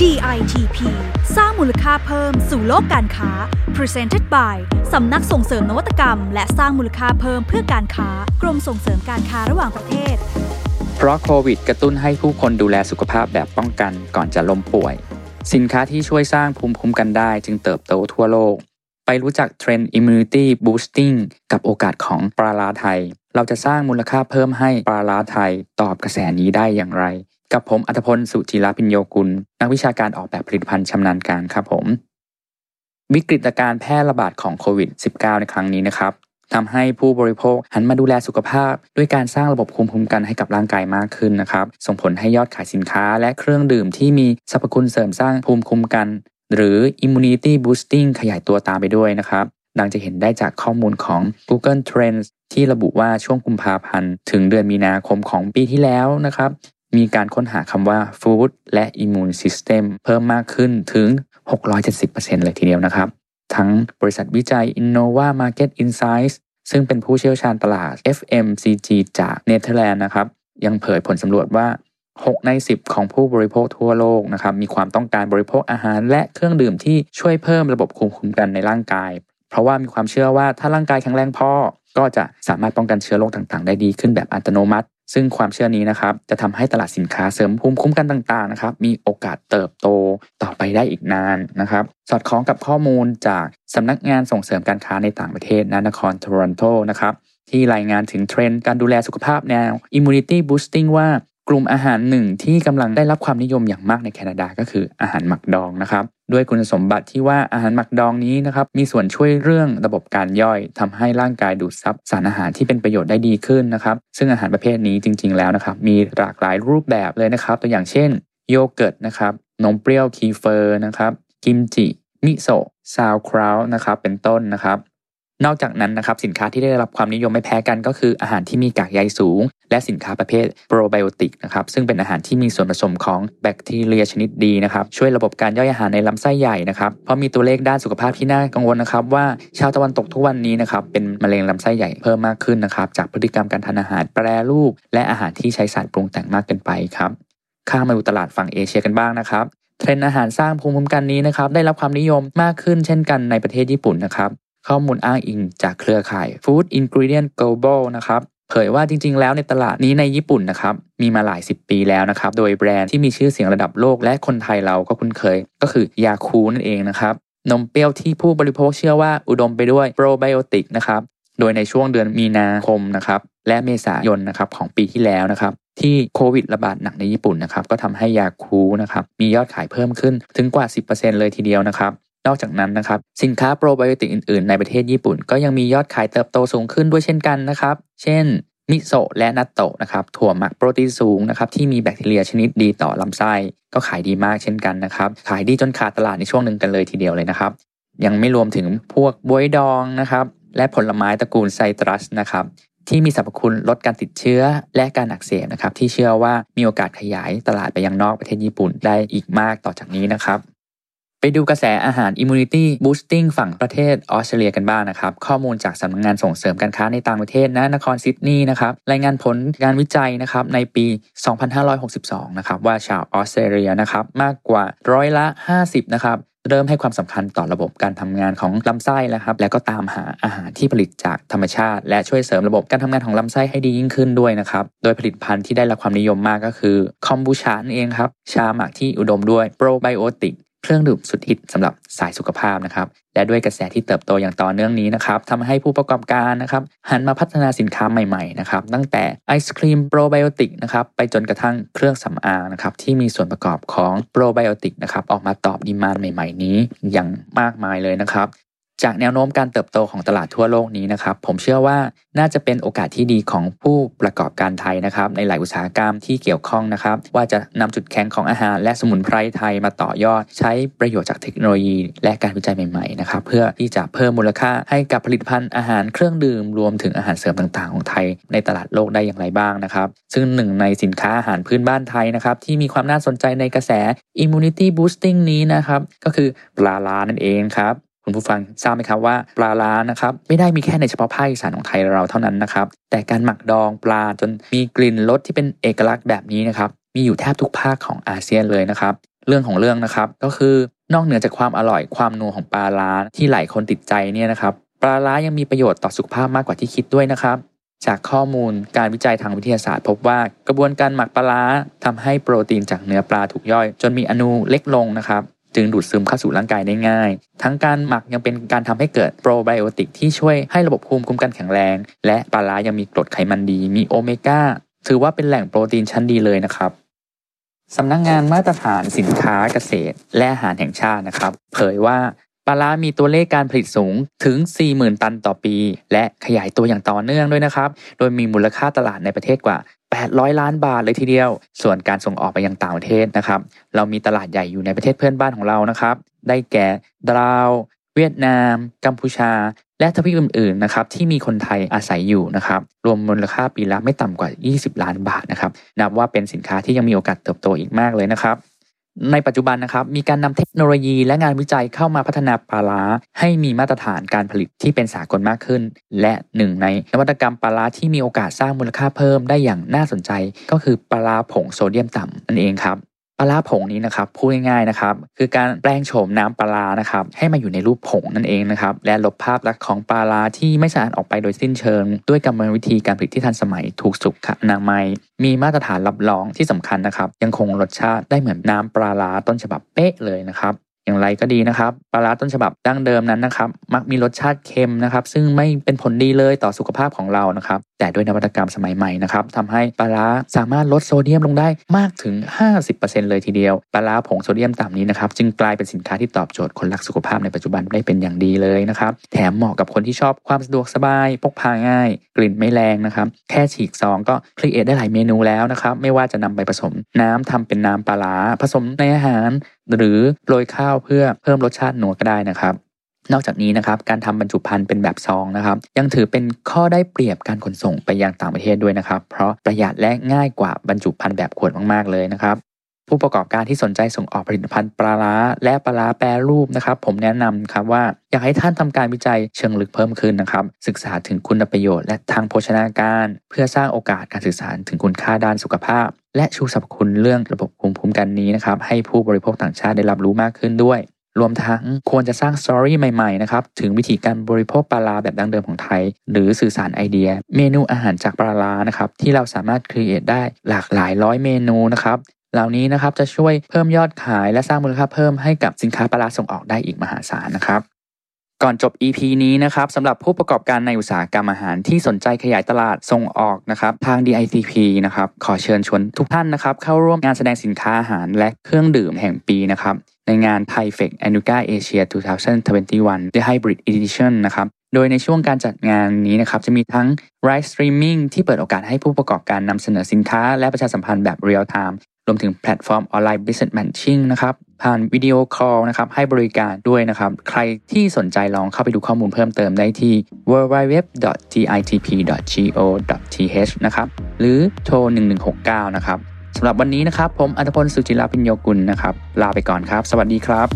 DITP สร้างมูลค่าเพิ่มสู่โลกการค้า Presented by สำนักส่งเสริมนวัตกรรม และสร้างมูลค่าเพิ่มเพื่อการค้ากรมส่งเสริมการค้าระหว่างประเทศ เพราะโควิดกระตุ้นให้ผู้คนดูแลสุขภาพแบบป้องกันก่อนจะล้มป่วย สินค้าที่ช่วยสร้างภูมิคุ้มกันได้จึงเติบโตทั่วโลก ไปรู้จักเทรนด์ Immunity Boosting กับโอกาสของปลาลาไทย เราจะสร้างมูลค่าเพิ่มให้ปลาลาไทยตอบกระแสนี้ได้อย่างไร กับผมอัธพลสุจิรพิญโยกุล นักวิชาการออกแบบผลิตภัณฑ์ชำนาญการครับผม วิกฤตการแพร่ระบาดของโควิด -19 ในครั้งนี้นะครับทำให้ผู้บริโภคหันมาดูแลสุขภาพ ด้วยการสร้างระบบภูมิคุ้มกันให้กับร่างกายมากขึ้นนะครับ ส่งผลให้ยอดขายสินค้าและเครื่องดื่มที่มีสรรพคุณเสริมสร้างภูมิคุ้มกัน หรือ immunity boosting ขยายตัวตามไปด้วยนะครับดังจะเห็นได้จากข้อมูลของ Google Trends ที่ระบุว่าช่วงกุมภาพันธ์ ถึงเดือนมีนาคมของปีที่แล้วนะครับ มีการค้นหาคำว่า food และ immune system เพิ่มมากขึ้นถึง 670%เลยทีเดียวนะครับ ทั้งบริษัทวิจัย Innova Market Insights ซึ่งเป็นผู้เชี่ยวชาญตลาด FMCG จากเนเธอร์แลนด์นะครับ ยังเผยผลสำรวจว่า 6 ใน 10 ของผู้บริโภคทั่วโลกนะครับ มีความต้องการบริโภคอาหาร และเครื่องดื่มที่ช่วยเพิ่มระบบภูมิคุ้มกันในร่างกาย เพราะว่ามีความเชื่อว่าถ้าร่างกายแข็งแรงพอก็จะสามารถป้องกันเชื้อโรคต่างๆ ได้ดีขึ้นแบบอัตโนมัติ ซึ่งความเชื่อนี้นะครับจะทำให้ตลาดสินค้าเสริมภูมิคุ้มกันต่างๆนะครับมีโอกาสเติบโตต่อไปได้อีกนานนะครับสอดคล้องกับข้อมูลจากสำนักงานส่งเสริมการค้าในต่างประเทศนนครโทรอนโตนะครับที่รายงานถึงเทรนด์การดูแลสุขภาพแนว Immunity Boosting ว่า ลุ่มอาหารหนึ่งที่กำลังได้รับความนิยมอย่างมากในแคนาดาก็คืออาหารหมักดองนะครับด้วยคุณสมบัติที่ว่าอาหารหมักดองนี้นะครับมีส่วนช่วยเรื่องระบบการย่อยทำให้ร่างกายดูดซับสารอาหารที่เป็นประโยชน์ได้ดีขึ้นนะครับซึ่งอาหารประเภทนี้จริง ๆแล้วนะครับมีหลากหลายรูปแบบเลยนะครับ ตัวอย่างเช่น โยเกิร์ตนะครับนมเปรี้ยว kefir นะครับกิมจิมิโซะ sauerkraut นะครับเป็นต้นนะครับ นอกจากนั้นนะครับสินค้าที่ได้รับความนิยมไม่แพ้กันก็คืออาหารที่มีกากใยสูง และสินค้าประเภทโปรไบโอติกนะครับซึ่งเป็นอาหารที่มีส่วนผสมของแบคทีเรียชนิดดีนะครับช่วยระบบการย่อยอาหารในลำไส้ใหญ่นะครับเพราะมีตัวเลขด้านสุขภาพที่น่ากังวลนะครับว่าชาวตะวันตกทุกวันนี้นะครับเป็นมะเร็งลำไส้ใหญ่เพิ่มมากขึ้นนะครับจากพฤติกรรมการทานอาหารแปรรูป และอาหารที่ใช้สารปรุงแต่งมากเกินไปครับข้ามาดูตลาดฝั่งเอเชียกันบ้างนะครับเทรนด์อาหารสร้างภูมิคุ้มกันนี้นะครับได้รับความนิยมมากขึ้นเช่นกันในประเทศญี่ปุ่นนะครับ ข้อมูลอ้างอิงจากเครือข่าย Food Ingredient Global นะครับเผยว่าจริง ๆ แล้วในตลาดนี้ในญี่ปุ่นนะครับมีมาหลาย 10 ปีแล้วนะครับโดยแบรนด์ที่มีชื่อเสียงระดับโลกและคนไทยเราก็คุ้นเคย ก็คือยาคูลท์นั่นเองนะครับนมเปรี้ยวที่ผู้บริโภคเชื่อว่าอุดมไปด้วยโปรไบโอติกนะครับโดยในช่วงเดือนมีนาคมนะครับและเมษายนนะครับของปีที่แล้วนะครับที่โควิดระบาดหนักในญี่ปุ่นนะครับก็ทำให้ยาคูนะครับมียอดขายเพิ่มขึ้นถึงกว่า 10%เลยทีเดียวนะครับ นอกจากนั้นนะครับสินค้าโปรไบโอติกอื่นๆ ในประเทศญี่ปุ่น ก็ยังมียอดขายเติบโตสูงขึ้นด้วยเช่นกันนะครับ เช่นมิโซะและนัตโตะนะครับถั่วหมักโปรตีนสูงนะครับที่มีแบคทีเรียชนิดดีต่อลำไส้ก็ขายดีมากเช่นกันนะครับ ขายดีจนขาดตลาดในช่วงหนึ่งกันเลยทีเดียวเลยนะครับ ยังไม่รวมถึงพวกบวยดองนะครับและผลไม้ตระกูลไซตรัสนะครับที่มีสรรพคุณลดการติดเชื้อและการอักเสบนะครับที่เชื่อว่ามีโอกาสขยายตลาดไปยังนอกประเทศญี่ปุ่นได้อีกมากต่อจากนี้นะครับ ไปดูกระแสอาหาร Immunity Boosting ฝั่งประเทศออสเตรเลียกันบ้างนะครับ ข้อมูลจากสำนักงงานส่งเสริมการค้าในต่างประเทศนะนครซิดนีย์นะครับรายงานผลการวิจัยนะครับในปี 2562 นะครับว่าชาวออสเตรเลียนะครับมากกว่าร้อยละ 50 นะครับเริ่มให้ความสำคัญต่อระบบการทำงานของลำไส้แล้วครับ แล้วก็ตามหาอาหารที่ผลิตจากธรรมชาติ และช่วยเสริมระบบการทำงานของลำไส้ให้ดียิ่งขึ้นด้วยนะครับ โดยผลิตภัณฑ์ที่ได้รับความนิยมมากก็คือคอมบูชานเองครับ ชาหมักที่อุดมด้วยโปรไบโอติก เครื่องดื่มสุดฮิตสำหรับสายสุขภาพนะครับ และด้วยกระแสที่เติบโตอย่างต่อเนื่องนี้นะครับทำให้ผู้ประกอบการนะครับหันมาพัฒนาสินค้าใหม่ๆนะครับตั้งแต่ไอศครีมโปรไบโอติกนะครับไปจนกระทั่งเครื่องสำอางนะครับที่มีส่วนประกอบของโปรไบโอติกนะครับออกมาตอบ demand ใหม่ ๆ นี้อย่างมากมายเลยนะครับ จากแนวโน้มการเติบโตของตลาดทั่วโลกนี้นะครับ ผมเชื่อว่าน่าจะเป็นโอกาสที่ดีของผู้ประกอบการไทยนะครับ ในหลายอุตสาหกรรมที่เกี่ยวข้องนะครับ ว่าจะนำจุดแข็งของอาหารและสมุนไพรไทยมาต่อยอด ใช้ประโยชน์จากเทคโนโลยี และการวิจัยใหม่ๆนะครับเพื่อที่จะเพิ่มมูลค่าให้กับผลิตภัณฑ์อาหารเครื่องดื่มรวมถึงอาหารเสริมต่างๆ ของไทย ในตลาดโลกได้อย่างไรบ้างนะครับ ซึ่งหนึ่งในสินค้าอาหารพื้นบ้านไทยนะครับที่มีความน่าสนใจในกระแส immunity boosting นี้นะครับก็คือปลาลานั่นเองครับ คุณผู้ฟังทราบไหมครับว่าปลาล้านะครับไม่ได้มีแค่ในเฉพาะภาคอีสานของไทยเราเท่านั้นนะครับแต่การหมักดองปลาจนมีกลิ่นรสที่เป็นเอกลักษณ์แบบนี้นะครับมีอยู่แทบทุกภาคของอาเซียนเลยนะครับเรื่องของเรื่องนะครับก็คือนอกเหนือจากความอร่อยความนัวของปลาล้าที่หลายคนติดใจเนี่ยนะครับปลาล้ายังมีประโยชน์ต่อสุขภาพมากกว่าที่คิดด้วยนะครับจากข้อมูลการวิจัยทางวิทยาศาสตร์ พบว่ากระบวนการหมักปลาล้าทำให้โปรตีนจากเนื้อปลาถูกย่อย จนมีอนูเล็กลงนะครับ จึงดูดซึมเข้าสู่ร่างกายได้ง่าย ทั้งการหมักยังเป็นการทำให้เกิดโปรไบโอติกที่ช่วยให้ระบบภูมิคุ้มกันแข็งแรง และปลาล้ายังมีกรดไขมันดี มีโอเมก้า ถือว่าเป็นแหล่งโปรตีนชั้นดีเลยนะครับสำนักงงานมาตรฐานสินค้าเกษตร และอาหารแห่งชาตินะครับ เผยว่าปลาล้ามีตัวเลขการผลิตสูงถึง 40,000 ตันต่อปี และขยายตัวอย่างต่อเนื่องด้วยนะครับ โดยมีมูลค่าตลาดในประเทศกว่า 800 ล้านบาทเลยทีเดียว ส่วนการส่งออกไปยังต่างประเทศนะครับ เรามีตลาดใหญ่อยู่ในประเทศเพื่อนบ้านของเรานะครับ ได้แก่ลาว เวียดนาม กัมพูชา และทวีปอื่นๆนะครับที่มีคนไทยอาศัยอยู่นะครับ รวมมูลค่าปีละไม่ต่ำกว่า 20 ล้านบาทนะครับ นับว่าเป็นสินค้าที่ยังมีโอกาสเติบโตอีกมากเลยนะครับ ในปัจจุบันนะครับมีการนำเทคโนโลยีและงานวิจัยเข้ามาพัฒนาปลาร้าให้มีมาตรฐานการผลิตที่เป็นสากลมากขึ้น และหนึ่งในนวัตกรรมปลาร้าที่มีโอกาสสร้างมูลค่าเพิ่มได้อย่างน่าสนใจ ก็คือปลาร้าผงโซเดียมต่ำนั่นเองครับ ลาร้าผงนี้นะครับพูดง่ายๆนะครับคือการแปลงโฉมน้ำปลานะครับให้มาอยู่ในรูปผงนั่นเองนะครับและลบภาพลักษณ์ของปลาร้าที่ไม่สะอาดออกไปโดยสิ้นเชิง ด้วยกรรมวิธีการผลิตที่ทันสมัยถูกสุขอนามัย มีมาตรฐานรับรองที่สำคัญนะครับ ยังคงรสชาติได้เหมือนน้ำปลาร้าต้นฉบับเป๊ะเลยนะครับอย่างไรก็ดีนะครับปลาร้าต้นฉบับดั้งเดิมนั้นนะครับ มักมีรสชาติเค็มนะครับ ซึ่งไม่เป็นผลดีเลยต่อสุขภาพของเรานะครับ แต่ด้วยนวัตกรรมสมัยใหม่นะครับทำให้ปลาร้าสามารถลดโซเดียมลงได้มากถึง 50%เลยทีเดียวปลาร้าผงโซเดียมต่ำนี้นะครับจึงกลายเป็นสินค้าที่ตอบโจทย์คนรักสุขภาพในปัจจุบันได้เป็นอย่างดีเลยนะครับแถมเหมาะกับคนที่ชอบความสะดวกสบาย พกพาง่าย กลิ่นไม่แรงนะครับแค่ฉีกซองก็ครีเอทได้หลายเมนูแล้วนะครับไม่ว่าจะนำไปผสมน้ำทำเป็นน้ำปลาร้าผสมในอาหาร หรือโรยข้าวเพื่อเพิ่มรสชาติหนัวก็ได้นะครับ นอกจากนี้นะครับการทำบรรจุภัณฑ์เป็นแบบซองนะครับยังถือเป็นข้อได้เปรียบการขนส่งไปยังต่างประเทศด้วยนะครับ เพราะประหยัดและง่ายกว่าบรรจุภัณฑ์แบบขวดมากๆเลยนะครับผู้ประกอบการที่สนใจส่งออกผลิตภัณฑ์ปลาร้าและปลาร้าแปรรูปนะครับ ผมแนะนำครับว่าอยากให้ท่านทำการวิจัยเชิงลึกเพิ่มขึ้นนะครับ ศึกษาถึงคุณประโยชน์และทางโภชนาการ เพื่อสร้างโอกาสการสื่อสารถึงคุณค่าด้านสุขภาพ และชูสรรพคุณเรื่องระบบภูมิคุ้มกันนี้นะครับให้ผู้บริโภคต่างชาติได้รับรู้มากขึ้นด้วย รวมทั้งควรจะสร้าง story ใหม่ๆนะครับถึงวิธีการบริโภคปลาร้าแบบดั้งเดิมของไทย หรือสื่อสารไอเดีย เมนูอาหารจากปลาร้านะครับที่เราสามารถ create ได้หลากหลายร้อยเมนูนะครับเหล่านี้นะครับจะช่วยเพิ่มยอดขายและสร้างมูลค่าเพิ่มให้กับสินค้าปลาร้าส่งออกได้อีกมหาศาลนะครับ ก่อนจบ EP นี้นะครับสำหรับผู้ประกอบการในอุตสาหกรรมอาหารที่สนใจขยายตลาดส่งออกนะครับทาง DITP นะครับขอเชิญชวนทุกท่านนะครับเข้าร่วมงานแสดงสินค้าอาหารและเครื่องดื่มแห่งปีนะครับ ในงาน t h a i f e c a n u g a Asia 2021 The Hybrid Edition นะครับ โดยในช่วงการจัดงานนี้นะครับ จะมีทั้ง Live Streaming ที่เปิดโอกาสให้ผู้ประกอบการนำเสนอสินค้า และประชาสัมพันธ์แบบ Real Time รวมถึงแพลตฟอร์มออนไลน์ Business Matching นะครับผ่านวิดีโอคอลนะครับให้บริการด้วยนะครับ ใครที่สนใจลองเข้าไปดูข้อมูลเพิ่มเติมได้ที่ www.titp.go.th นะครับ หรือโทร 1169 นะครับ สำหรับวันนี้นะครับ ผมอัธพลสุจิราพิญโยกุลนะครับ ลาไปก่อนครับ สวัสดีครับ